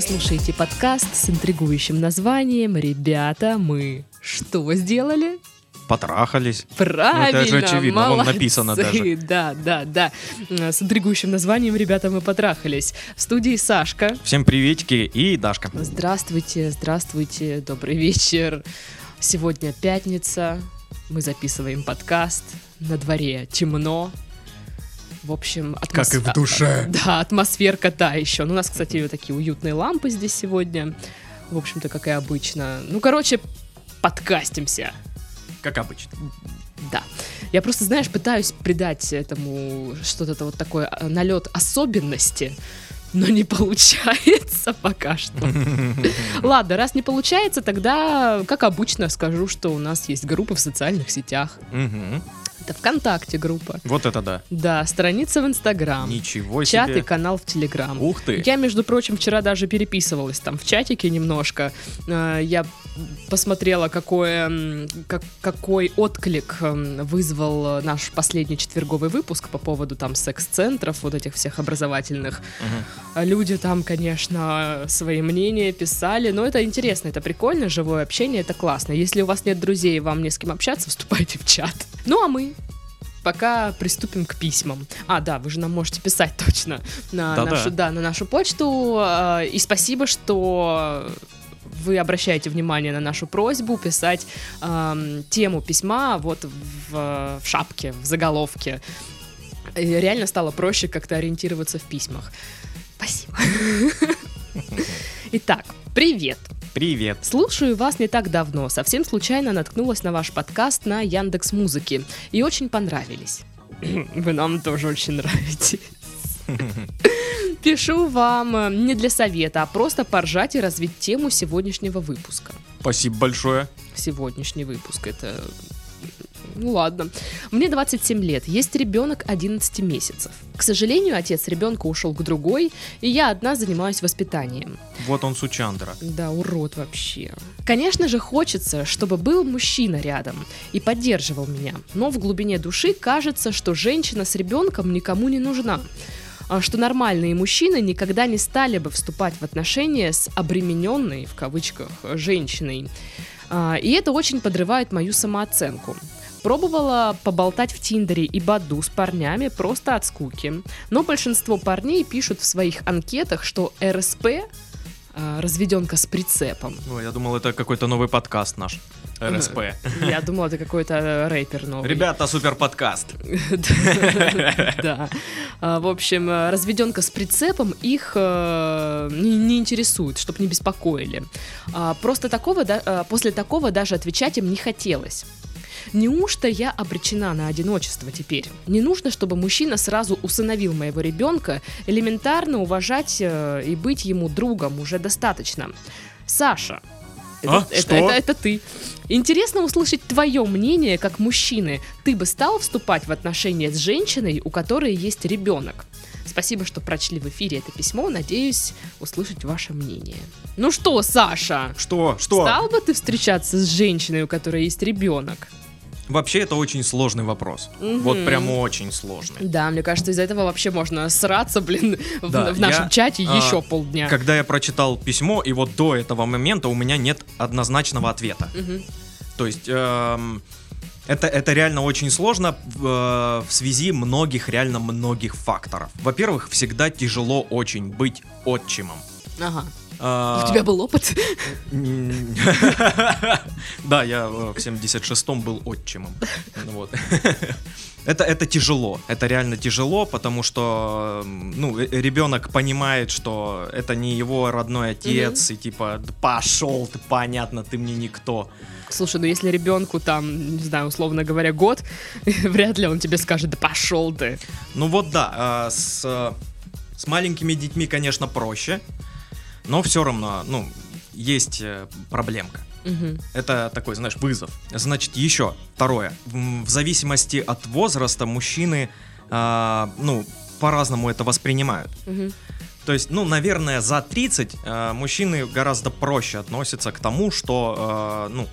Вы слушаете подкаст с интригующим названием «Ребята, мы что сделали?» Потрахались. Правильно, Ну, это же очевидно, вон молодцы. написано даже. Да, да, да. С интригующим названием «Ребята, мы потрахались». В студии Сашка. Всем приветики и Дашка. Здравствуйте, здравствуйте, добрый вечер. Сегодня пятница, мы записываем подкаст, на дворе темно. В общем, Как и в душе. Да, атмосферка та еще. Ну, у нас, кстати, вот такие уютные лампы здесь сегодня. В общем-то, как и обычно. Ну, короче, подкастимся. Как обычно. Да. Я просто, знаешь, пытаюсь придать этому что-то вот такое а, налет особенности, но не получается пока что. Ладно, раз не получается, тогда, как обычно, скажу, что у нас есть группа в социальных сетях. Мгм. Это ВКонтакте группа. Вот это да. Да, страница в Инстаграм. Ничего Чат и себе. канал в Телеграм. Ух ты. Я, между прочим, вчера даже переписывалась там в чатике немножко. Э, Я посмотрела, какое, как- какой отклик м, вызвал э, наш последний четверговый выпуск по поводу там секс-центров, вот этих всех образовательных. А Люди там, конечно, свои мнения писали, но это интересно, это прикольно, живое общение, это классно. Если у вас нет друзей и вам не с кем общаться, вступайте в чат. Ну а мы пока приступим к письмам. А, да, вы же нам можете писать точно на, нашу, да, на нашу почту. э, И спасибо, что вы обращаете внимание на нашу просьбу писать эм, тему письма вот в, в шапке, в заголовке. И реально стало проще как-то ориентироваться в письмах. Спасибо. Итак, привет. Привет. Слушаю вас не так давно. Совсем случайно наткнулась на ваш подкаст на Яндекс Музыке и очень понравились. Вы нам тоже очень нравитесь. Пишу вам э, не для совета, а просто поржать и развить тему сегодняшнего выпуска. Спасибо большое. Сегодняшний выпуск это... Ну ладно. Мне 27 лет, есть ребенок 11 месяцев. К сожалению, отец ребенка ушел к другой, и я одна занимаюсь воспитанием. Вот он Сучандра. Да, урод вообще. Конечно же, хочется, чтобы был мужчина рядом и поддерживал меня. Но в глубине души кажется, что женщина с ребенком никому не нужна. А Что нормальные мужчины никогда не стали бы вступать в отношения с обремененной, в кавычках, женщиной. А, И это очень подрывает мою самооценку. Пробовала поболтать в Тиндере и Баду с парнями просто от скуки. Но большинство парней пишут в своих анкетах, что РСП а, разведенка с прицепом. Ой, я думал, это какой-то новый подкаст наш. РСП. Я думала, это какой-то рэпер новый. Ребята, супер подкаст. Да. А, В общем, э, разведенка с прицепом их э, не интересует, чтобы не беспокоили. А, Просто такого, э, после такого даже отвечать им не хотелось. Неужто я обречена на одиночество теперь? Не нужно, чтобы мужчина сразу усыновил моего ребенка. Элементарно уважать э, и быть ему другом уже достаточно. Саша. Это, А? это- Что? это- это ты. Интересно услышать твое мнение как мужчины. Ты бы стал вступать в отношения с женщиной, у которой есть ребенок? Спасибо, что прочли в эфире это письмо. Надеюсь услышать ваше мнение. Ну что, Саша? Что? Что? Стал бы ты встречаться с женщиной, у которой есть ребенок? Вообще, это очень сложный вопрос. Мгм. Вот прям очень сложный. Да, мне кажется, из-за этого вообще можно сраться, блин, в, Да, в нашем я, чате а, еще полдня. Когда я прочитал письмо, и вот до этого момента у меня нет однозначного ответа. Мгм. То есть эм, это, это реально очень сложно в, э, в связи многих, реально многих факторов. Во-первых, всегда тяжело очень быть отчимом. Ага. А, У тебя был опыт? Да, я э, в 76-м был отчимом. Вот. Это, это тяжело, это реально тяжело, потому что ну, э, ребенок понимает, что это не его родной отец, и типа, «Да пошел ты, понятно, ты мне никто. Слушай, ну если ребенку там, не знаю, условно говоря, год, вряд ли он тебе скажет, да пошел ты. Ну вот да, а, с, э, с маленькими детьми, конечно, проще, но все равно, ну, есть э, проблемка. Мгм. Это такой, знаешь, вызов. Значит, еще второе. В, зависимости от возраста мужчины, а, ну, по-разному это воспринимают. Мгм. То есть, ну, наверное, за 30 э, мужчины гораздо проще относятся к тому, что, э, ну, э,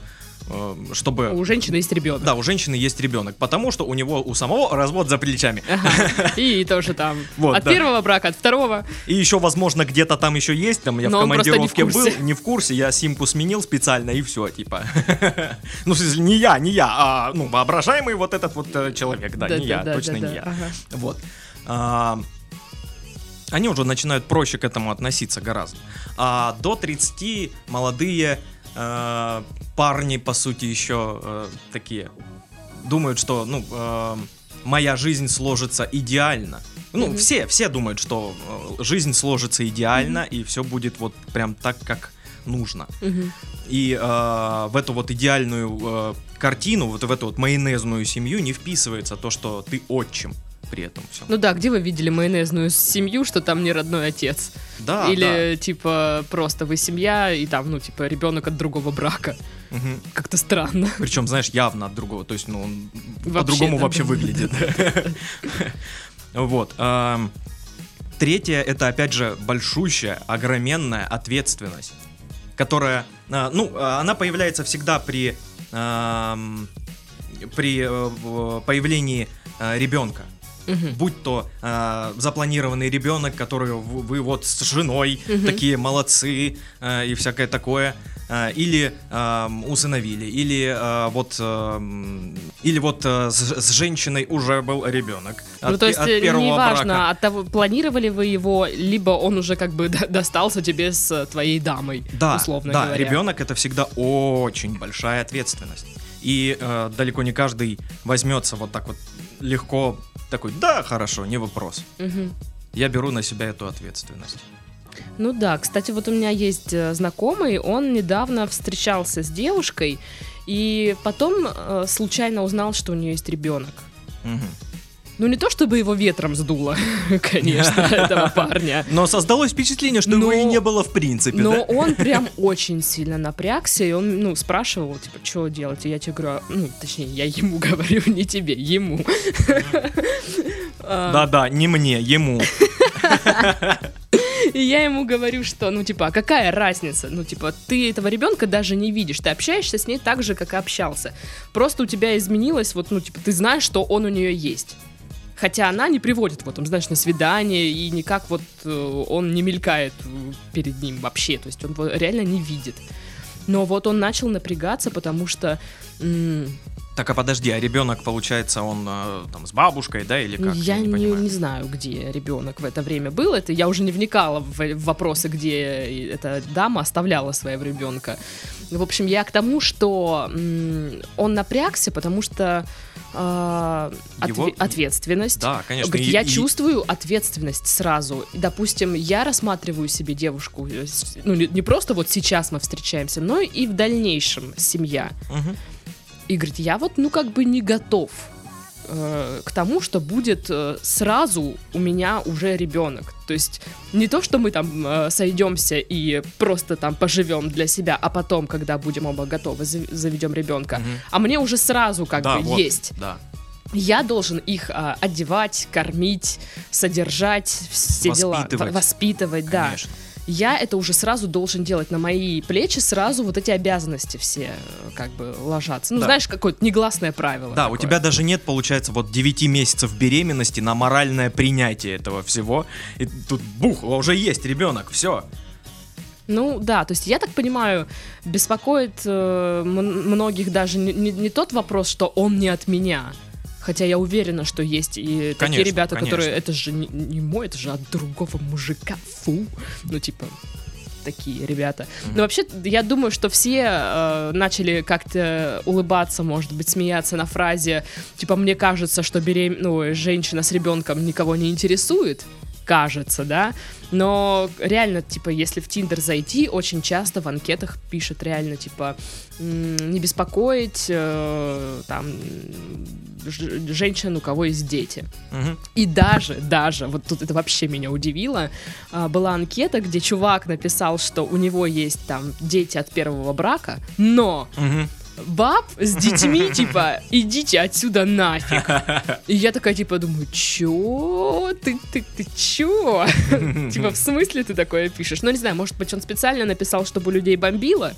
чтобы... У женщины есть ребенок. Да, у женщины есть ребенок, потому что у него у самого развод за плечами. Ага. И тоже там Вот, от да. первого брака, от второго. И еще, возможно, где-то там еще есть, там я Но в просто не в командировке был, не в курсе, я симку сменил специально и все, типа. Ну, в смысле, не я, не я, а, ну, воображаемый вот этот вот э, человек, да, не я, точно не я. ага. Вот. А, Они уже начинают проще к этому относиться гораздо. А до 30 молодые э, парни, по сути, еще э, такие думают, что, ну, э, моя жизнь сложится идеально. Ну, Мгм. все, все думают, что э, жизнь сложится идеально, и все будет вот прям так, как нужно. Мгм. И э, в эту вот идеальную э, картину, вот в эту вот майонезную семью не вписывается то, что ты отчим при этом все. Ну да, где вы видели майонезную семью, что там не родной отец? да, Или типа просто вы семья и там, ну, типа ребенок от другого брака. да. Мгм. Как-то странно. Причем, знаешь, явно от другого. То есть, ну, он по-другому да. вообще выглядит. Вот. Третье, это, опять же, большущая, огроменная ответственность, которая, а, ну, она появляется всегда при, при э, появлении а, ребенка. Мгм. Будь то а, запланированный ребенок, который в- вы вот с женой Мгм. такие молодцы а, и всякое такое, а, или ам, усыновили, или а, вот ам, или вот а, с, с женщиной уже был ребенок. Ну, От то пе- есть, от э, первого неважно, брака. от того, планировали вы его, либо он уже как бы достался тебе с э, твоей дамой, Да, условно да, говоря. ребенок это всегда очень большая ответственность. И э, далеко не каждый возьмется вот так вот легко такой, да, хорошо, не вопрос. Мгм. Я беру на себя эту ответственность. Ну да, кстати, вот у меня есть э, знакомый, он недавно встречался с девушкой, и потом э, случайно узнал, что у нее есть ребенок. Мгм. Ну не то чтобы его ветром сдуло, конечно, этого парня. Но создалось впечатление, что его Но- и не было в принципе, Но да? он прям очень сильно напрягся, и он, ну, спрашивал, типа, что делать? И я тебе говорю, «А, ну, точнее, я ему говорю, не тебе, ему. А, Да-да, не мне, ему. И я ему говорю, что, ну, типа, а какая разница? Ну, типа, ты этого ребенка даже не видишь, ты общаешься с ней так же, как и общался. Просто у тебя изменилось, вот, ну, типа, ты знаешь, что он у нее есть. Хотя она не приводит его, там, знаешь, на свидание, и никак вот э, он не мелькает э, перед ним вообще, то есть он его реально не видит. Но вот он начал напрягаться, потому что Так, а подожди, а ребенок, получается, он э, там с бабушкой, да, или как? я не, понимаю. не знаю, где ребенок в это время был. Это я уже не вникала в, в вопросы, где эта дама оставляла своего ребенка. В общем, я к тому, что он напрягся, потому что а, Его- отве- ответственность. Да, Он конечно. говорит, я и- чувствую ответственность сразу. Допустим, я рассматриваю себе девушку, э, ну не, не просто вот сейчас мы встречаемся, но и в дальнейшем семья. Мгм. И говорит, я вот, ну, как бы не готов э, к тому, что будет э, сразу у меня уже ребенок. То есть не то, что мы там э, сойдемся и просто там поживем для себя, а потом, когда будем оба готовы, заведем ребенка. Мгм. А мне уже сразу как Да, бы вот, есть. Да. Я должен их а, одевать, кормить, содержать, все дела, Воспитывать. в- воспитывать, да. Я это уже сразу должен делать на мои плечи, сразу вот эти обязанности все э, как бы ложатся. Ну, Да. знаешь, какое-то негласное правило. Да, у такое. тебя даже нет, получается, вот 9 месяцев беременности на моральное принятие этого всего. И тут бух, уже есть ребенок, все. Ну да, то есть я так понимаю, беспокоит э, многих даже не, не- не тот вопрос, что он не от меня. Хотя я уверена, что есть и такие Конечно, ребята, которые конечно. это же не, не мой, это же от другого мужика. Фу. Ну, типа, такие ребята. Но вообще, я думаю, что все э, начали как-то улыбаться, может быть, смеяться на фразе, типа, мне кажется, что берем... ну, женщина с ребенком никого не интересует. Кажется, да. Но реально, типа, если в Тиндер зайти, очень часто в анкетах пишет реально, типа, не беспокоить э, там женщин, у кого есть дети. Мгм. И даже, даже, вот тут это вообще меня удивило, а, была анкета, где чувак написал, что у него есть там дети от первого брака, но Мгм. Баб с детьми, типа, идите отсюда нафиг. И я такая, типа, думаю, чё? Ты, ты, ты чё? Типа, в смысле ты такое пишешь? Ну, не знаю, может быть, он специально написал, чтобы людей бомбило,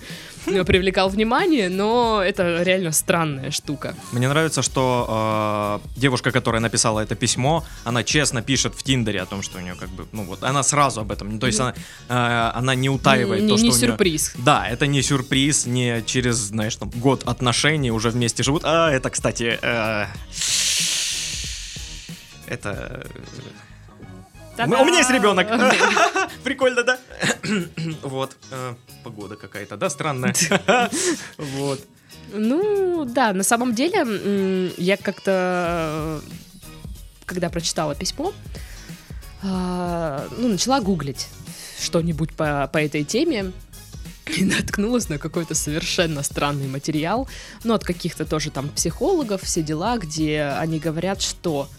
э, привлекал внимание, но это реально странная штука. Мне нравится, что э, девушка, которая написала это письмо, она честно пишет в Тиндере о том, что у нее как бы, ну вот, она сразу об этом, то есть она, э, она не утаивает Не, то, что у сюрприз. Да, это не сюрприз, не через, знаешь, там, год отношений уже вместе живут. А, это, кстати, э, это... э, У меня есть ребенок. Прикольно, да? Вот. э, Погода какая-то, да, странная. Вот. Ну, да, на самом деле, я как-то, когда прочитала письмо, а, ну, начала гуглить что-нибудь по, по этой теме, и наткнулась на какой-то совершенно странный материал, ну, от каких-то тоже там психологов, все дела, где они говорят, что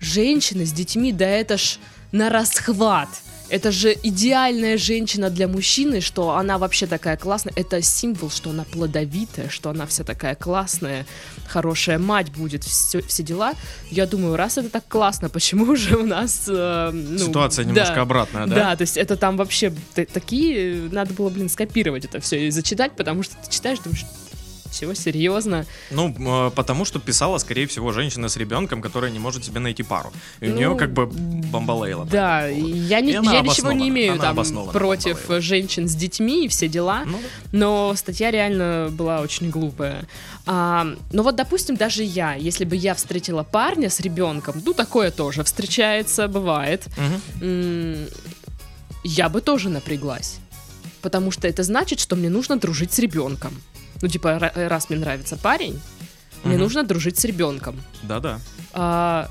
женщины с детьми, да это ж на расхват. Это же идеальная женщина для мужчины, что она вообще такая классная. Это символ, что она плодовитая, что она вся такая классная, хорошая мать будет, все, все дела. Я думаю, раз это так классно, почему же у нас... э, ну, Ситуация да. немножко обратная, да? Да, то есть это там вообще такие, надо было, блин, скопировать это все и зачитать, потому что ты читаешь, думаешь, всего серьезно. Ну, э, потому что писала, скорее всего, женщина с ребенком, которая не может себе найти пару. И у Ну, нее как бы бомбалейла. Да, я, не, я ничего не имею она там против Бомбалейла. женщин с детьми и все дела, Ну, да. но статья реально была очень глупая. А, ну вот, допустим, даже я, если бы я встретила парня с ребенком, ну такое тоже встречается, бывает, м, я бы тоже напряглась. Потому что это значит, что мне нужно дружить с ребенком. Ну, типа, ра- раз мне нравится парень, мне Мгм. нужно дружить с ребенком. Да-да. А,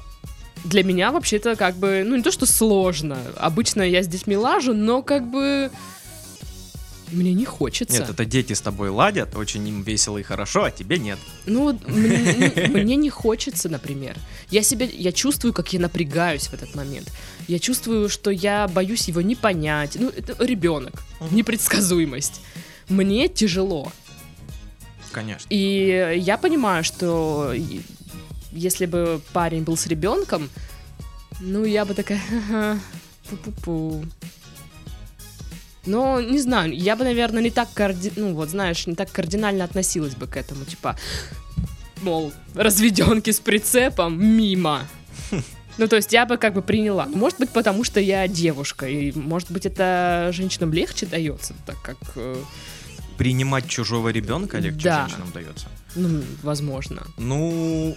для меня вообще-то как бы, ну не то что сложно. Обычно я с детьми лажу, но как бы мне не хочется. Нет, это дети с тобой ладят, очень им весело и хорошо, а тебе нет. Ну, мне, ну, мне не хочется, например. Я себя, я чувствую, как я напрягаюсь в этот момент. Я чувствую, что я боюсь его не понять. Ну, это ребенок, непредсказуемость. Мне тяжело. Конечно. И я понимаю, что если бы парень был с ребенком, ну, я бы такая, «Ха-ха, пу-пу-пу. Но, не знаю, я бы, наверное, не так, карди... ну, вот, знаешь, не так кардинально относилась бы к этому, типа, мол, разведенки с прицепом мимо. Ну, то есть я бы как бы приняла. Ну, Может быть, потому что я девушка, и, может быть, это женщинам легче дается, так как, э, Принимать чужого ребенка легче Да. женщинам дается. ну, возможно. Ну,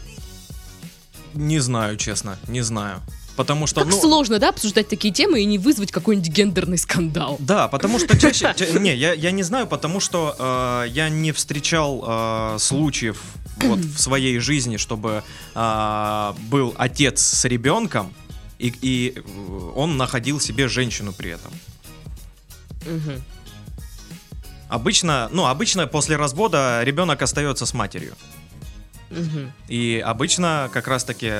не знаю, честно, не знаю. Потому что, Как ну... сложно, да, обсуждать такие темы и не вызвать какой-нибудь гендерный скандал. Да, потому что чаще... ча- Не, я, я не знаю, потому что э, я не встречал э, случаев вот в своей жизни, чтобы э, был отец с ребенком, и, и он находил себе женщину при этом. Обычно, ну, обычно после развода ребенок остается с матерью. Мгм. И обычно как раз-таки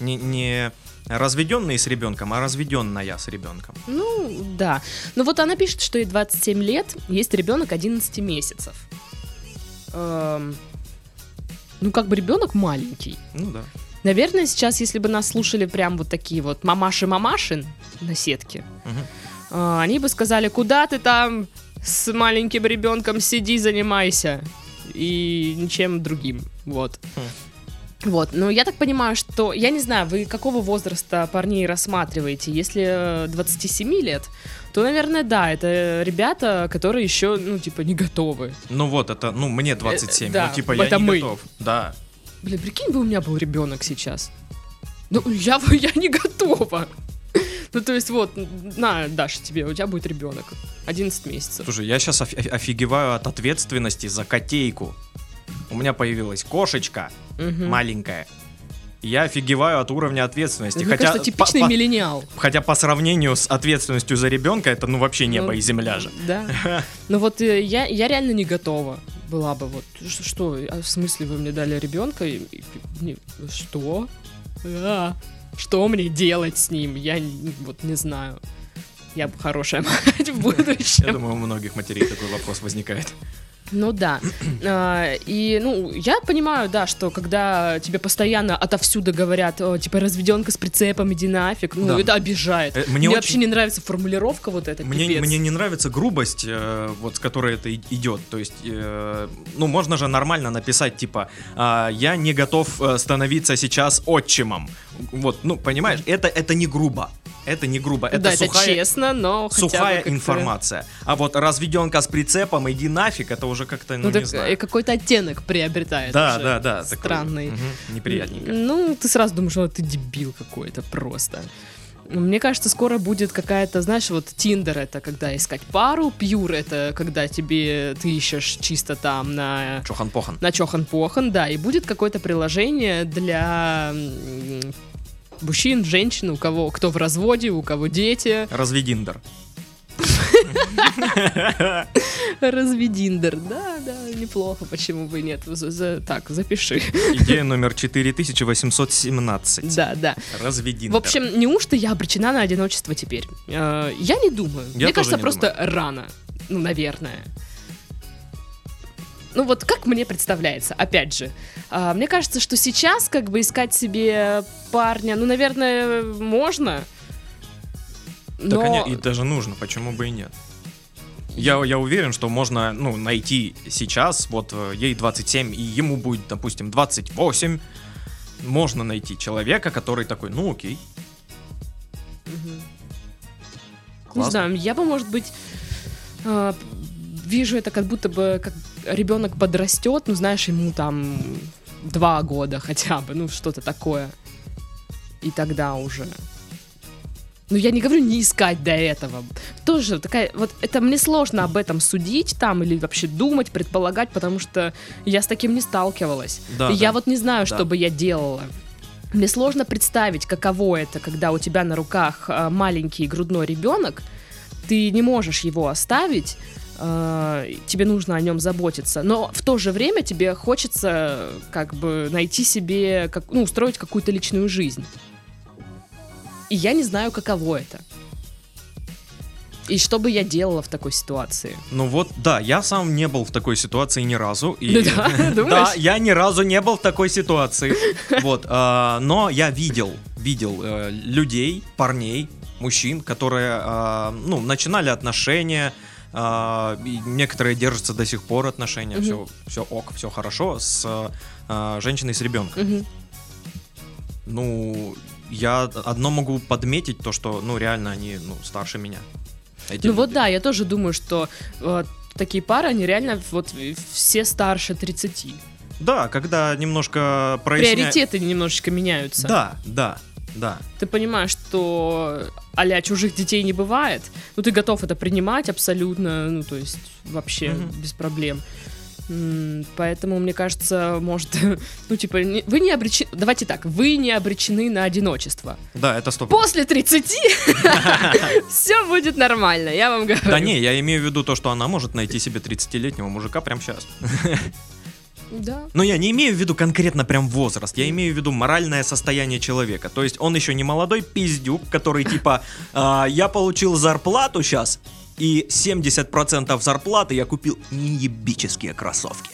не, не разведенный с ребенком, а разведенная с ребенком. Ну, да. Ну вот она пишет, что ей 27 лет, есть ребенок 11 месяцев. Эм, ну, как бы ребенок маленький. Ну да. Наверное, сейчас, если бы нас слушали прям вот такие вот мамаши-мамаши на сетке, Мгм. э, они бы сказали, куда ты там с маленьким ребенком сиди, занимайся. И ничем другим. Вот. Хм. Вот, но я так понимаю, что, я не знаю, вы какого возраста парней рассматриваете? Если э, 27 лет, то, наверное, да, это ребята, которые еще, ну, типа, не готовы. Ну вот, это, ну, мне 27, Э, да, ну, типа, я не мы. готов. Да. Блин, прикинь бы у меня был ребенок сейчас. Ну, я, бы- я не готова. Ну, то есть, вот, на, Даша, тебе, у тебя будет ребенок. 11 месяцев. Слушай, я сейчас офигеваю от ответственности за котейку. У меня появилась кошечка Мгм. маленькая. Я офигеваю от уровня ответственности. Мне хотя, кажется, типичный по, по- миллениал. хотя по сравнению с ответственностью за ребенка, это ну вообще небо Ну, и земля же. Да. Ну вот э, я, я реально не готова была бы. Вот что, а в смысле вы мне дали ребенка? И- Что? А, что мне делать с ним? Я вот не знаю. Я бы хорошая мать в Я будущем. думаю, у многих матерей такой вопрос возникает. Ну да. А, и, ну, я понимаю, да, что когда тебе постоянно отовсюду говорят, «О, типа, разведенка с прицепом, иди нафиг, ну, Да. это обижает. Э, Мне, мне вообще очень- не нравится формулировка вот эта, Мне, пипец. мне не нравится грубость, э, вот с которой это идет. То есть, э, ну, можно же нормально написать, типа, а, я не готов становиться сейчас отчимом. Вот, ну, понимаешь, это, это не грубо. Это не грубо. Это да, это сухая, честно, но сухая информация. А вот разведенка с прицепом, иди нафиг, это уже как-то, ну, Ну, не так, и знаю. какой-то оттенок приобретает Да, уже да, да. такой, Странный. мгм, неприятненько. Ну, ты сразу думаешь, что ты дебил какой-то просто. Мне кажется, скоро будет какая-то, знаешь, вот Тиндер это когда искать пару, Пьюр это когда тебе ты ищешь чисто там на Чохан-похан. на чохан-похан, да, и будет какое-то приложение для мужчин, женщин, у кого кто в разводе, у кого дети, Развединдер. развединдер, да, да, неплохо, почему бы и нет, За- за- так, запиши, Идея номер 4817. да, да. Развединдер. В общем, неужто я обречена на одиночество теперь? Э, Я не думаю. Я Мне кажется, просто рано. Ну, наверное. Ну вот как мне представляется, опять же, а, мне кажется, что сейчас как бы искать себе парня, ну, наверное, можно. Да, Но конечно, и даже нужно, почему бы и нет. Я, я уверен, что можно ну, найти сейчас, вот э, ей 27, и ему будет, допустим, 28. Можно найти человека, который такой, ну окей. Мгм. Не знаю, я бы, может быть, а, вижу это как будто бы как ребенок подрастет, ну, знаешь, ему там два года хотя бы, ну, что-то такое. И тогда уже. Ну, я не говорю не искать до этого. Тоже такая, вот это мне сложно об этом судить там или вообще думать, предполагать, потому что я с таким не сталкивалась. Да, И я да. вот не знаю, Да. что бы я делала. Мне сложно представить, каково это, когда у тебя на руках а, маленький грудной ребенок, ты не можешь его оставить, а, тебе нужно о нем заботиться, но в то же время тебе хочется как бы найти себе, как, ну, устроить какую-то личную жизнь. И я не знаю, каково это. И что бы я делала в такой ситуации? Ну вот, да, я сам не был в такой ситуации ни разу. И... Ну да, Да, я ни разу не был в такой ситуации. Вот, а, но я видел, видел э, людей, парней, мужчин, которые, а, ну, начинали отношения, а, некоторые держатся до сих пор отношения, все, все ок, все хорошо с женщиной с ребенком. Ну, я одно могу подметить, то, что, ну, реально они, ну, старше меня. Ну вот люди. да, я тоже думаю, что э, такие пары, они реально вот все старше 30. Да, когда немножко проясняют... Приоритеты немножечко меняются. Да, да, да. Ты понимаешь, что а чужих детей не бывает, ну ты готов это принимать абсолютно, ну то есть вообще Мгм. без проблем. Поэтому, мне кажется, может, ну, типа, вы не обречены, давайте так, вы не обречены на одиночество. Да, это стоп. После 30 все будет нормально, я вам говорю. Да не, я имею в виду то, что она может найти себе 30-летнего мужика прямо сейчас. Да. Но я не имею в виду конкретно прям возраст, я имею в виду моральное состояние человека. То есть он еще не молодой пиздюк, который типа, «А, я получил зарплату сейчас, и 70% зарплаты я купил неебические кроссовки.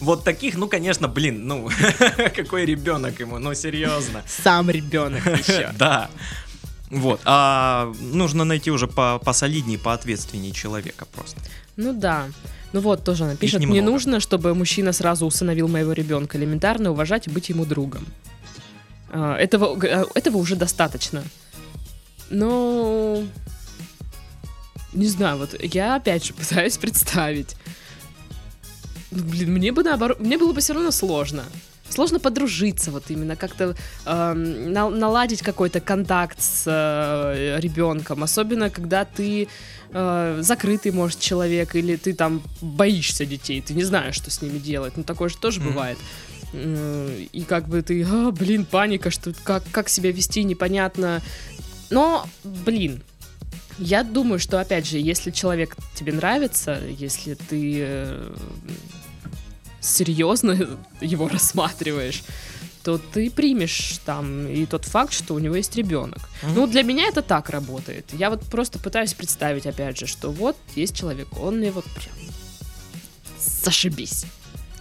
Вот таких, ну, конечно, блин, ну, какой ребенок ему, ну, серьезно. Сам ребенок еще. Да. Вот. А нужно найти уже по посолиднее, поответственнее человека просто. Ну да. Ну вот, тоже она пишет, мне нужно, чтобы мужчина сразу усыновил моего ребенка, элементарно уважать и быть ему другом. А, Этого, а, этого уже достаточно. Но... Не знаю, вот я опять же пытаюсь представить. Ну, Блин, мне бы наоборот, мне было бы все равно сложно. Сложно подружиться, вот именно как-то эм, на- наладить какой-то контакт с э, ребенком, особенно когда ты э, закрытый, может, человек, или ты там боишься детей, ты не знаешь, что с ними делать. Ну, такое же тоже Мгм. бывает. И как бы ты, «А, блин, паника, что как, как себя вести, непонятно. Но, блин, я думаю, что, опять же, если человек тебе нравится, если ты э, серьезно его рассматриваешь, то ты примешь там и тот факт, что у него есть ребенок. Мгм. Ну, для меня это так работает. Я вот просто пытаюсь представить, опять же, что вот есть человек, он мне вот прям зашибись.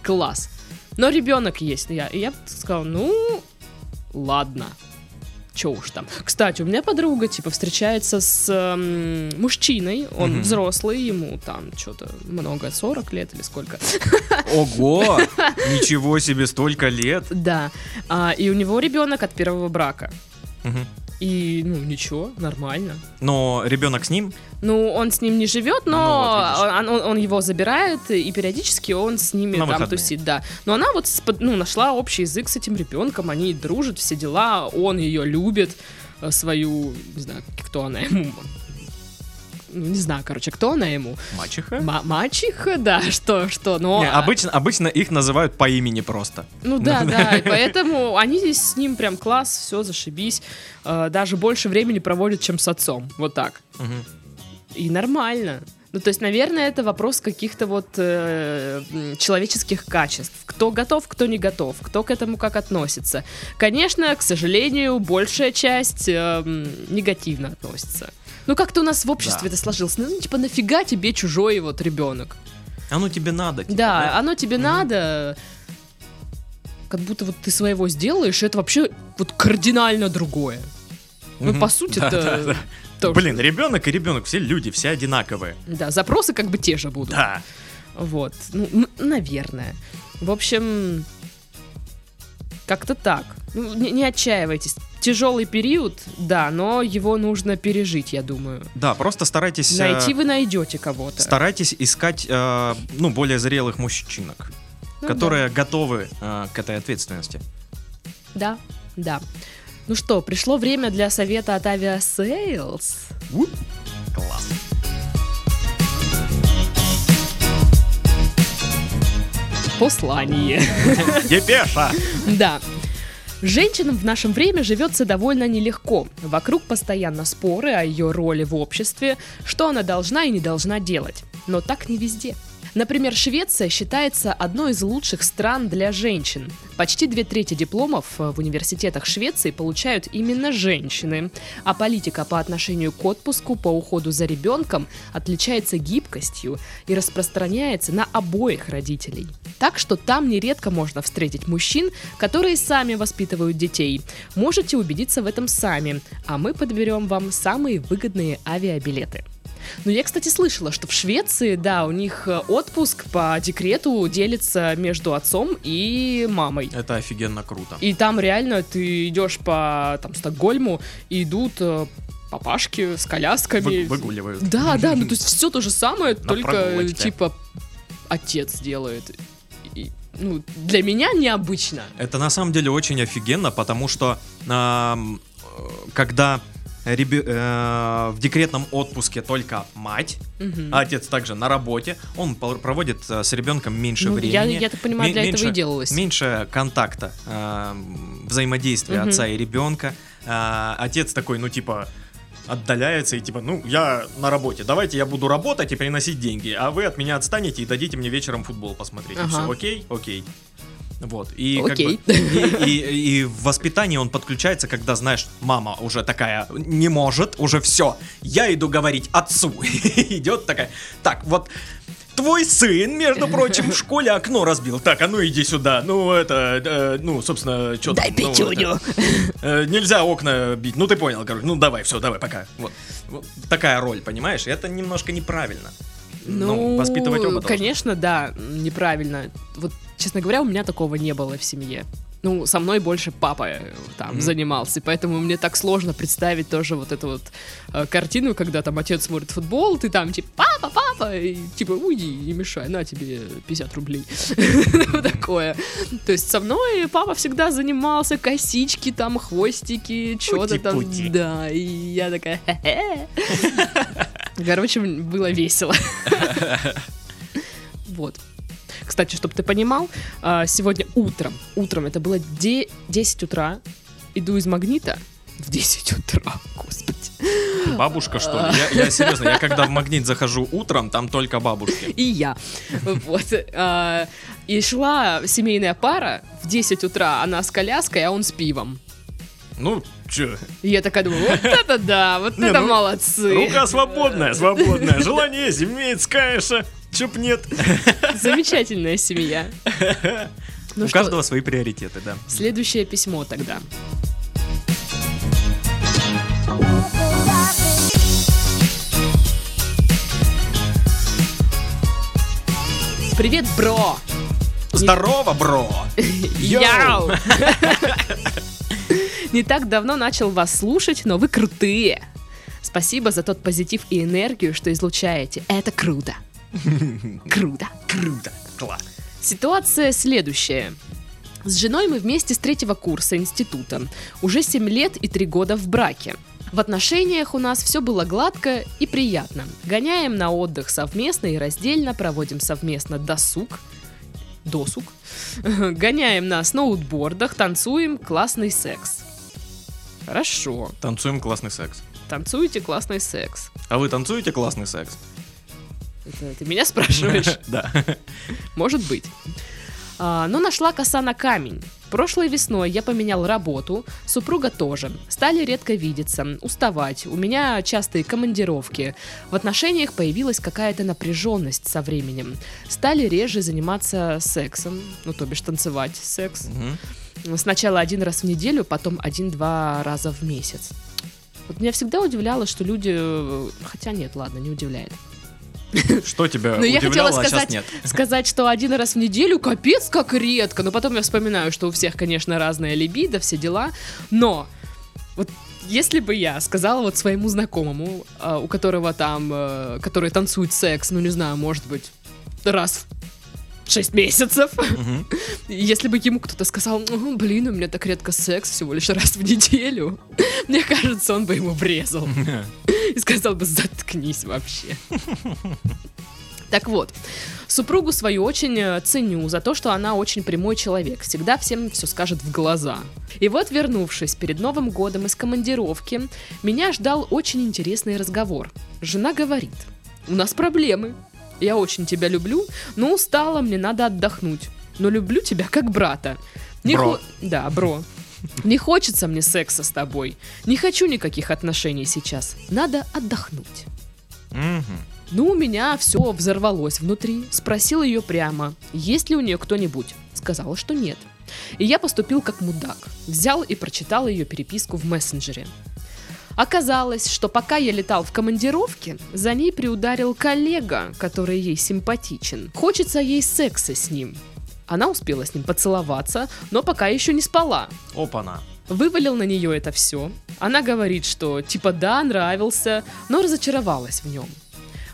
Класс. Но ребенок есть. Я, и я сказала, ну, ладно. Че уж там. Кстати, у меня подруга, типа, встречается с эм, мужчиной, он Мгм. взрослый, ему там что-то много, 40 лет или сколько. Ого! Ничего себе, столько лет! Да. А, и у него ребенок от первого брака. Мгм. И, ну, ничего, нормально. Но ребенок с ним? Ну, он с ним не живет, Ну, но вот видишь. он, он- он его забирает, и периодически он с ними На там выходные. тусит, да. Но она вот ну, нашла общий язык с этим ребенком, они дружат, все дела, он ее любит, э, свою, не знаю, кто она ему. Ну, не знаю, короче, кто она ему. Мачеха? Ма- мачеха, да, что, что, но... Не, обычно, обычно их называют по имени просто. Ну да, да, и поэтому они здесь с ним прям класс, все, зашибись. Э, даже больше времени проводят, чем с отцом, вот так. И нормально. Ну, то есть, наверное, это вопрос каких-то вот э, м, человеческих качеств. Кто готов, кто не готов, кто к этому как относится. Конечно, к сожалению, большая часть э, м, негативно относится. Ну, как-то у нас в обществе Да. это сложилось. Ну, типа, нафига тебе чужой вот ребенок? Ну тебе надо. типа, Да, оно тебе Мгм. надо. Как будто вот ты своего сделаешь, и это вообще вот кардинально другое. Ну, Мгм. по сути, Да, да, это да. тоже- Блин, ребенок и ребенок, все люди, все одинаковые. Да, запросы как бы те же будут. Да. Вот. Ну, наверное. В общем, как-то так. Ну, не, не отчаивайтесь. Тяжелый период, да, но его нужно пережить, я думаю. Да, просто старайтесь... э, Найти вы найдете кого-то. Старайтесь искать, э, ну, более зрелых мужчинок, Ну, которые готовы э, к этой ответственности. Да, да. Ну что, пришло время для совета от Aviasales. Класс. Послание. Депеша! Да. Женщинам в нашем время живется довольно нелегко. Вокруг постоянно споры о ее роли в обществе, что она должна и не должна делать. Но так не везде. Например, Швеция считается одной из лучших стран для женщин. Почти две трети дипломов э, в университетах Швеции получают именно женщины. А политика по отношению к отпуску по уходу за ребенком отличается гибкостью и распространяется на обоих родителей. Так что там нередко можно встретить мужчин, которые сами воспитывают детей. Можете убедиться в этом сами, а мы подберем вам самые выгодные авиабилеты. Ну, я, кстати, слышала, что в Швеции, да, у них э, отпуск по декрету делится между отцом и мамой. Это офигенно круто. И там реально ты идешь по там, Стокгольму, и идут э, папашки с колясками. Вы- выгуливают. Да, да, ну то есть все то же самое, На только прогулочке. типа отец делает. И, ну, для меня необычно. Это на самом деле очень офигенно, потому что э, когда ребе- э, в декретном отпуске только мать, Мгм. а отец также на работе, он проводит э, с ребенком меньше Ну, времени. я, я так понимаю, для этого меньше- и делалось. Меньше контакта, эм, взаимодействия Мгм. отца и ребенка. А, отец такой, ну типа отдаляется и типа, ну, я на работе, давайте я буду работать и приносить деньги, а вы от меня отстанете и дадите мне вечером футбол посмотреть. Ага. все, окей? Окей. Вот. И, Окей. Как бы, и, и- и в воспитании он подключается, когда, знаешь, мама уже такая не может, уже все. Я иду говорить отцу. Идет такая. Так, вот Твой сын, между прочим, в школе окно разбил. Так, а ну иди сюда. Ну, это, э, ну, собственно, что Дай пятюню. нельзя окна бить. Ну, ты понял, короче. Ну, давай, все, давай, пока. Вот. Вот такая роль, понимаешь? Это немножко неправильно. Ну, воспитывать оба должны. конечно, да, неправильно. Вот, честно говоря, у меня такого не было в семье. Ну, со мной больше папа э, там Мгм. занимался, поэтому мне так сложно представить тоже вот эту вот э, картину, когда там отец смотрит футбол, ты там типа папа, папа, и типа уйди, не мешай, на тебе 50 рублей. Вот такое. То есть со мной папа всегда занимался косички, там хвостики, что-то там. Да, и я такая. Короче, было весело. Вот. Кстати, чтобы ты понимал, а, сегодня утром, утром, это было де- 10 утра, иду из магнита в 10 утра, господи. Бабушка, что ли? Я, я серьезно, я когда в магнит захожу утром, там только бабушки. И я. Вот. а, И шла семейная пара в 10 утра, она с коляской, а он с пивом. Ну, И я такая думаю, вот это да, вот Не, это ну, молодцы. рука свободная, свободная. Желание есть, имеется, конечно. Чё б нет? Замечательная семья. Ну У что, каждого свои приоритеты, да. Следующее письмо тогда. Привет, бро! Здорово, бро! Яу! Не так давно начал вас слушать, но вы крутые. Спасибо за тот позитив и энергию, что излучаете. Это круто. Круто. Круто. Класс. Ситуация следующая. С женой мы вместе с третьего курса института. Уже 7 лет и 3 года в браке. В отношениях у нас все было гладко и приятно. Гоняем на отдых совместно и раздельно, проводим совместно досуг. Досуг. Гоняем на сноутбордах, танцуем, классный секс. Хорошо. Танцуем классный секс. Танцуете классный секс. А вы танцуете классный секс? Это ты меня спрашиваешь? Да. Может быть. А, но нашла коса на камень. Прошлой весной я поменял работу, супруга тоже. Стали редко видеться, уставать, у меня частые командировки. В отношениях появилась какая-то напряженность со временем. Стали реже заниматься сексом, ну то бишь танцевать секс. Мгм. Сначала один раз в неделю, потом один-два раза в месяц. Вот меня всегда удивляло, что люди... э, Хотя нет, ладно, не удивляет. Что тебя Ну, я удивляло, хотела а сейчас сказать, нет? сказать, что один раз в неделю капец как редко. Но потом я вспоминаю, что у всех, конечно, разная либидо, все дела. Но вот если бы я сказала вот своему знакомому, а, у которого там, э, который танцует секс, ну не знаю, может быть, раз в 6 месяцев, Мгм. если бы ему кто-то сказал, «Ну, блин, у меня так редко секс, всего лишь раз в неделю, мне кажется, он бы ему врезал и сказал бы, заткнись вообще. Так вот, супругу свою очень э, ценю за то, что она очень прямой человек, всегда всем все скажет в глаза. И вот, вернувшись перед Новым годом из командировки, меня ждал очень интересный разговор. Жена говорит, у нас проблемы. Я очень тебя люблю, но устала, мне надо отдохнуть. Но люблю тебя как брата. Не Бро. хо- Да, бро. Не хочется мне секса с тобой. Не хочу никаких отношений сейчас. Надо отдохнуть. Мгм. Ну, у меня все взорвалось внутри. Спросил ее прямо, есть ли у нее кто-нибудь. Сказала, что нет. И я поступил как мудак. Взял и прочитал ее переписку в мессенджере. Оказалось, что пока я летал в командировке, за ней приударил коллега, который ей симпатичен. Хочется ей секса с ним. Она успела с ним поцеловаться, но пока еще не спала. Опа-на. Вывалил на нее это все. Она говорит, что типа да, нравился, но разочаровалась в нем.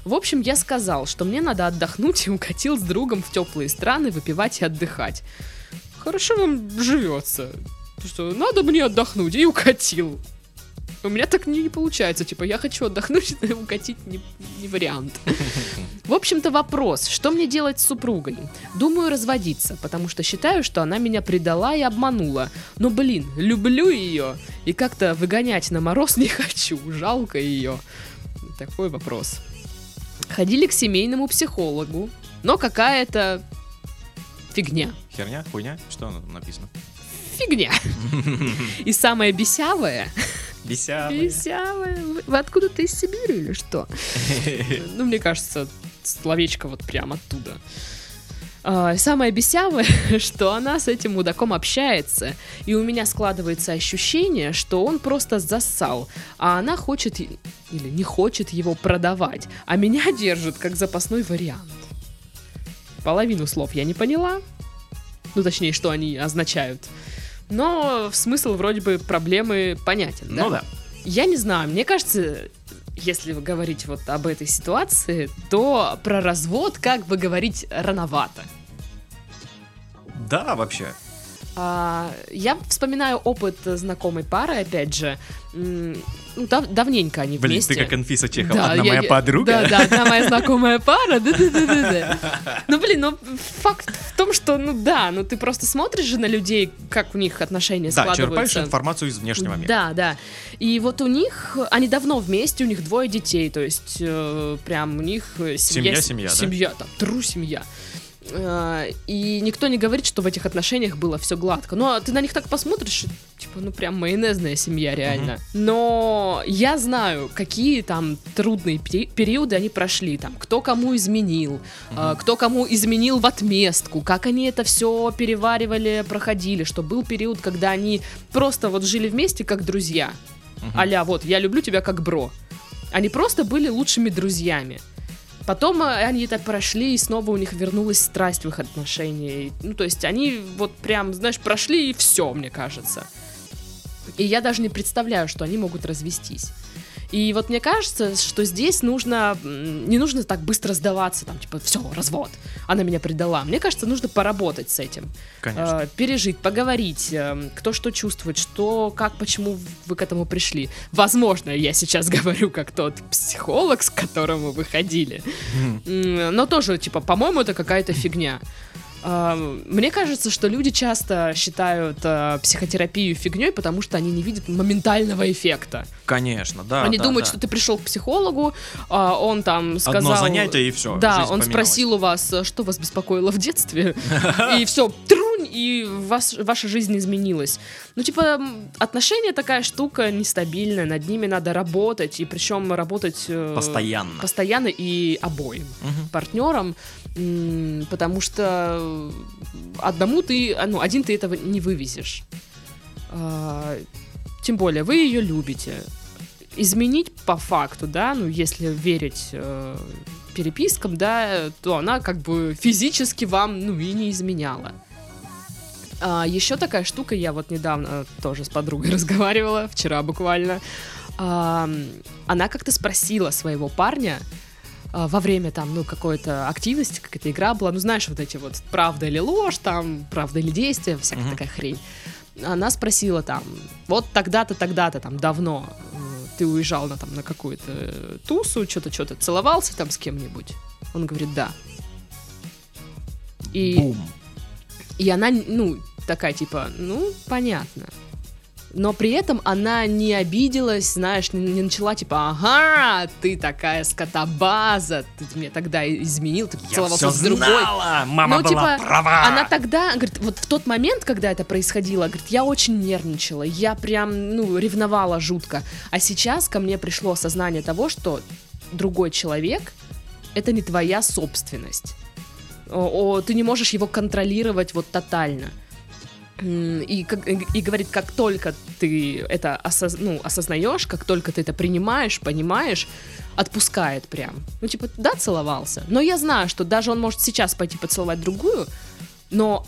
В общем, я сказал, что мне надо отдохнуть и укатил с другом в теплые страны выпивать и отдыхать. Хорошо вам живется. Что надо мне отдохнуть и укатил. У меня так не, не получается. Типа, я хочу отдохнуть, но укатить не, не вариант. В общем-то, вопрос, что мне делать с супругой? Думаю, разводиться, потому что считаю, что она меня предала и обманула. Но, блин, люблю ее, и как-то выгонять на мороз не хочу, жалко ее. Такой вопрос. Ходили к семейному психологу, но какая-то фигня. Херня? Хуйня? Что написано? Фигня. И самое бесявое, Веселая. бесявое, вы- вы откуда-то из Сибири или что? Ну, мне кажется, словечко вот прям оттуда. А, Самое бесявое, что она с этим мудаком общается, и у меня складывается ощущение, что он просто засал, а она хочет или не хочет его продавать, а меня держит как запасной вариант. Половину слов я не поняла, ну точнее, что они означают, но смысл вроде бы проблемы понятен. Ну да. Я не знаю, мне кажется, если говорить вот об этой ситуации, то про развод, как бы говорить, рановато. Да, вообще. А, я вспоминаю опыт знакомой пары, опять же. Ну, дав- давненько они Блин, вместе. ты как Анфиса Чехова. Да, Одна я- моя я- подруга. Да, да, одна моя знакомая пара. Да, да, да, да, да. Ну, блин, ну факт в том, что, ну да, ну ты просто смотришь же на людей, как у них отношения Да, черпаешь складываются. информацию из внешнего мира. Да, да. И вот у них, они давно вместе, у них двое детей, то есть э, прям у них э, семья, Семья, семья, да? семья, там, тру семья. Э, И никто не говорит, что в этих отношениях было все гладко. Ну, а ты на них так посмотришь, типа, ну прям майонезная семья, реально. Но я знаю, какие там трудные пери- периоды они прошли. Там, кто кому изменил, э, кто кому изменил в отместку, как они это все переваривали, проходили, что был период, когда они просто вот жили вместе как друзья. Мгм. Аля, вот, я люблю тебя как бро. Они просто были лучшими друзьями. Потом э, они это прошли, и снова у них вернулась страсть в их отношении. Ну, то есть они вот прям, знаешь, прошли и все, мне кажется. И я даже не представляю, что они могут развестись. И вот мне кажется, что здесь нужно, не нужно так быстро сдаваться, там, типа, все, развод, она меня предала. Мне кажется, нужно поработать с этим. Конечно. Э, пережить, поговорить, э, кто что чувствует, что, как, почему вы к этому пришли. Возможно, я сейчас говорю как тот психолог, с которым. Мгм. М, Но тоже, типа, по-моему, это какая-то фигня. Мне кажется, что люди часто считают э, психотерапию фигней, потому что они не видят моментального эффекта. Конечно, да. они да, думают, да. что ты пришел к психологу, а он там сказал... Одно занятие и все. Да, он спросил у вас, э, что вас беспокоило в детстве, и все, трунь, и вас- ваша жизнь изменилась. Ну, типа, отношения такая штука нестабильная, над ними надо работать, и причем работать... э, Постоянно. Постоянно и обоим Мгм. партнерам, потому что одному ты, а, ну, один ты этого не вывезешь. А, Тем более, вы ее любите. Изменить по факту, да, ну, если верить э, перепискам, да, то она как бы физически вам, ну, и не изменяла. А, еще такая штука, я вот недавно тоже с подругой разговаривала, вчера буквально. А, она как-то спросила своего парня, во время там, ну, какой-то активности, какая-то игра была, ну, знаешь, вот эти вот правда или ложь, там, правда или действие, всякая Мгм. такая хрень. Она спросила там, вот тогда-то, тогда-то, там, давно ты уезжал на, там, на какую-то тусу, что-то, что-то, целовался там с кем-нибудь? Он говорит, да. И, Бум. и она, ну, такая, типа, ну, понятно. Но при этом она не обиделась, знаешь, не, не начала типа, ага, ты такая скотобаза, ты мне тогда изменил, ты Я целовался все с другой. знала, мама Ну, была типа, права. Она тогда, говорит, вот в тот момент, когда это происходило, говорит, я очень нервничала, я прям, ну, ревновала жутко. А сейчас ко мне пришло осознание того, что другой человек — это не твоя собственность. О, о, ты не можешь его контролировать вот тотально. И, и говорит, как только ты это осоз- ну, осознаешь, как только ты это принимаешь, понимаешь, отпускает прям. Ну, типа, да, целовался. Но я знаю, что даже он может сейчас пойти поцеловать другую, но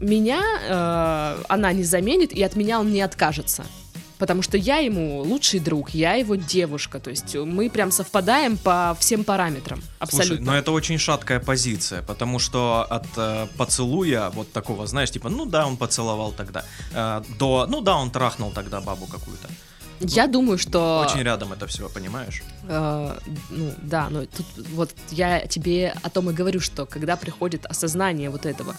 меня э, она не заменит, и от меня он не откажется. Потому что я ему лучший друг, я его девушка. То есть мы прям совпадаем по всем параметрам. Абсолютно. Слушай, но это очень шаткая позиция, потому что от э, поцелуя вот такого, знаешь, типа, ну да, он поцеловал тогда, э, до, ну да, он трахнул тогда бабу какую-то. Я думаю, что... Очень рядом это все, понимаешь? Э, ну да, но тут вот я тебе о том и говорю, что когда приходит осознание вот этого,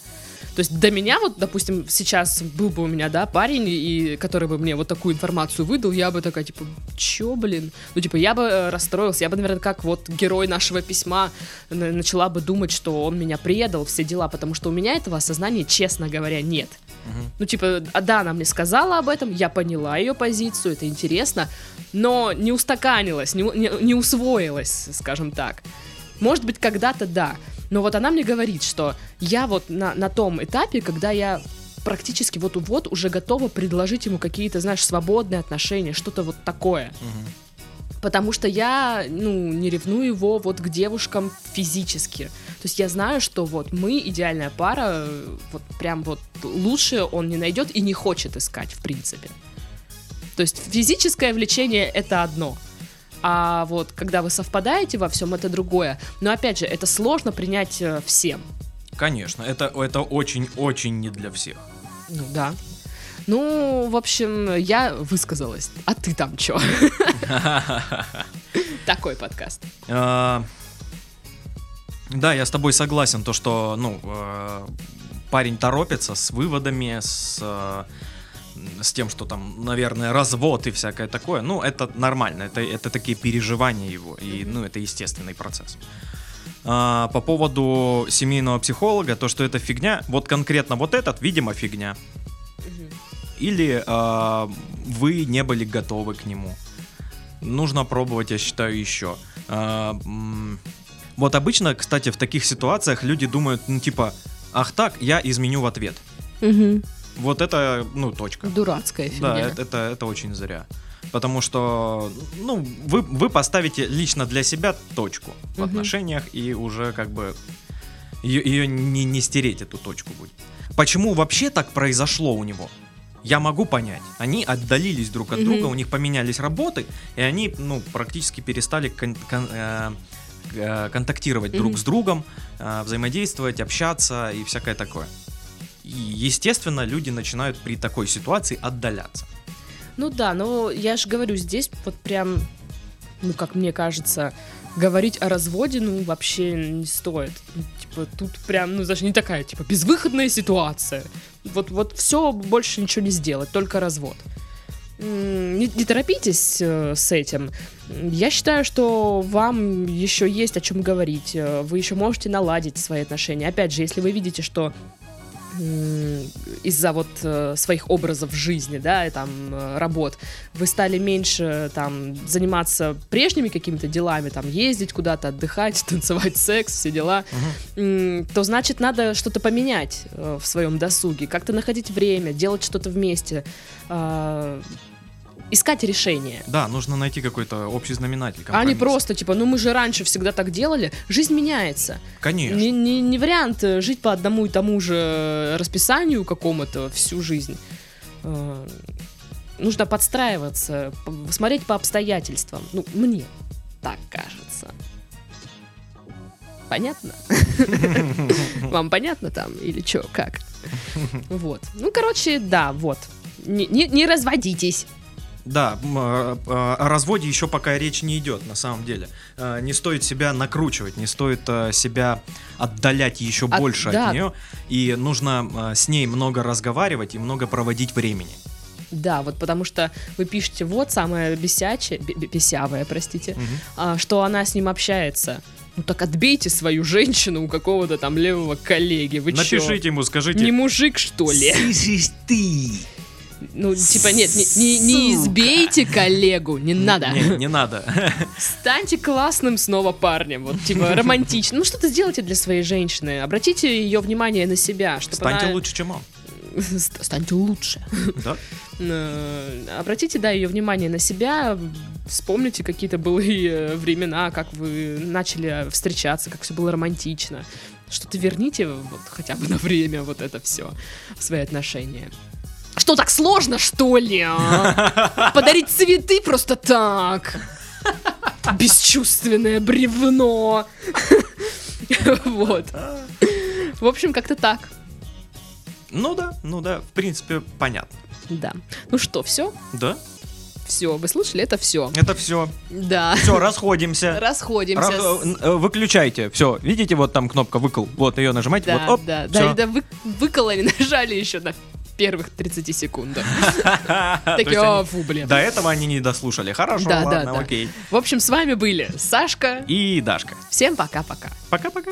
то есть до меня вот, допустим, сейчас был бы у меня, да, парень, и который бы мне вот такую информацию выдал, я бы такая, типа, чё, блин? Ну, типа, я бы э, расстроился, я бы, наверное, как вот герой нашего письма на- начала бы думать, что он меня предал, все дела, потому что у меня этого осознания, честно говоря, нет. Мгм. Ну, типа, а, да, она мне сказала об этом, я поняла ее позицию, это интересно, но не устаканилась, не, не, не усвоилась, скажем так. Может быть, когда-то да. Но вот она мне говорит, что я вот на, на том этапе, когда я практически вот-вот уже готова предложить ему какие-то, знаешь, свободные отношения, что-то вот такое. Потому что я, ну, не ревную его вот к девушкам физически. То есть я знаю, что вот мы идеальная пара, вот прям вот лучше он не найдет и не хочет искать, в принципе. То есть физическое влечение это одно. А вот когда вы совпадаете во всем, это другое. Но опять же, это сложно принять э, всем. Конечно, это, это очень-очень не для всех. Ну да. Ну, в общем, я высказалась. А ты там чё? Такой подкаст. А, Да, я с тобой согласен, то, что, ну, э, парень торопится с выводами, с, э, с тем, что там, наверное, развод и всякое такое. Ну, это нормально, это, это такие переживания его, и, ну, это естественный процесс. А, по поводу семейного психолога, то, что это фигня, вот конкретно вот этот, видимо, фигня. Или а, вы не были готовы к нему. Нужно пробовать, я считаю, еще. А, вот обычно, кстати, в таких ситуациях люди думают, ну, типа, ах так, я изменю в ответ. Мгм. Вот это, ну, точка. Дурацкая фигня. Да, это, это, это очень зря. Потому что, ну, вы, вы поставите лично для себя точку в Мгм. отношениях, и уже как бы ее, не, не стереть, эту точку будет. Почему вообще так произошло у него? Я могу понять. Они отдалились друг от Мгм. друга, у них поменялись работы, и они, ну, практически перестали кон- кон- э, э, контактировать друг Мгм. с другом, э, взаимодействовать, общаться и всякое такое. И, естественно, люди начинают при такой ситуации отдаляться. Ну да, но я же говорю, здесь вот прям, ну как мне кажется, говорить о разводе, ну вообще не стоит. Типа тут прям, ну даже не такая, типа безвыходная ситуация. Вот, вот все, больше ничего не сделать, только развод. Не, не торопитесь э, с этим. Я считаю, что вам еще есть о чем говорить. Э, Вы еще можете наладить свои отношения. Опять же, если вы видите, что из-за вот э, своих образов жизни, да, и там э, работ, вы стали меньше там заниматься прежними какими-то делами, там ездить куда-то, отдыхать, танцевать, секс, все дела, м, то значит надо что-то поменять э, в своем досуге, как-то находить время, делать что-то вместе, а, искать решение. Да, нужно найти какой-то общий знаменатель. А не компромисс. просто, типа, ну мы же раньше всегда так делали. Жизнь меняется. Конечно. Не, не- не вариант э, жить по одному и тому же расписанию какому-то всю жизнь. Э, Нужно подстраиваться, смотреть по обстоятельствам. Ну, мне так кажется. Понятно? Вам понятно там или что, как? Вот. Ну, короче, да, вот. Не, не- не разводитесь. Да, э, э, о разводе еще пока речь не идет, на самом деле. Э, Не стоит себя накручивать, не стоит э, себя отдалять еще От- больше да. от нее. И нужно э, с ней много разговаривать и много проводить времени. Да, вот потому что вы пишете, вот самая бесячая, бе- бе- бесявая, простите, а, что она с ним общается. Ну так отбейте свою женщину у какого-то там левого коллеги. Вы чё? Напишите ему, скажите. Не мужик, что ли? ты. Ну, типа, нет, не, не- не избейте коллегу, не надо. Не, не надо. Станьте классным снова парнем, вот, типа, романтичным. Ну, что-то сделайте для своей женщины. Обратите ее внимание на себя, чтобы Станьте она... лучше, чем он. Ст- Станьте лучше. Да? Э, Обратите, да, ее внимание на себя, вспомните какие-то былые времена, как вы начали встречаться, как все было романтично. Что-то верните вот, хотя бы на время вот это все в свои отношения. Что, так сложно, что ли? а? Подарить цветы просто так? Бесчувственное бревно. Вот. В общем, как-то так. Ну да, ну да, в принципе, понятно. Да. Ну что, все? Да? Все, вы слышали? Это все. Это все. Да. Все, расходимся. Расходимся. Ра- э, Выключайте. Все, видите, вот там кнопка выкл. Вот ее нажимаете. Да, вот, оп, да, всё. да, да, вы, выкололи, нажали еще на первых 30 секундах. Такие, о, фу, блин. До этого они не дослушали. Хорошо, да, ладно, да, да. окей. В общем, с вами были Сашка и Дашка. Всем пока-пока. Пока-пока.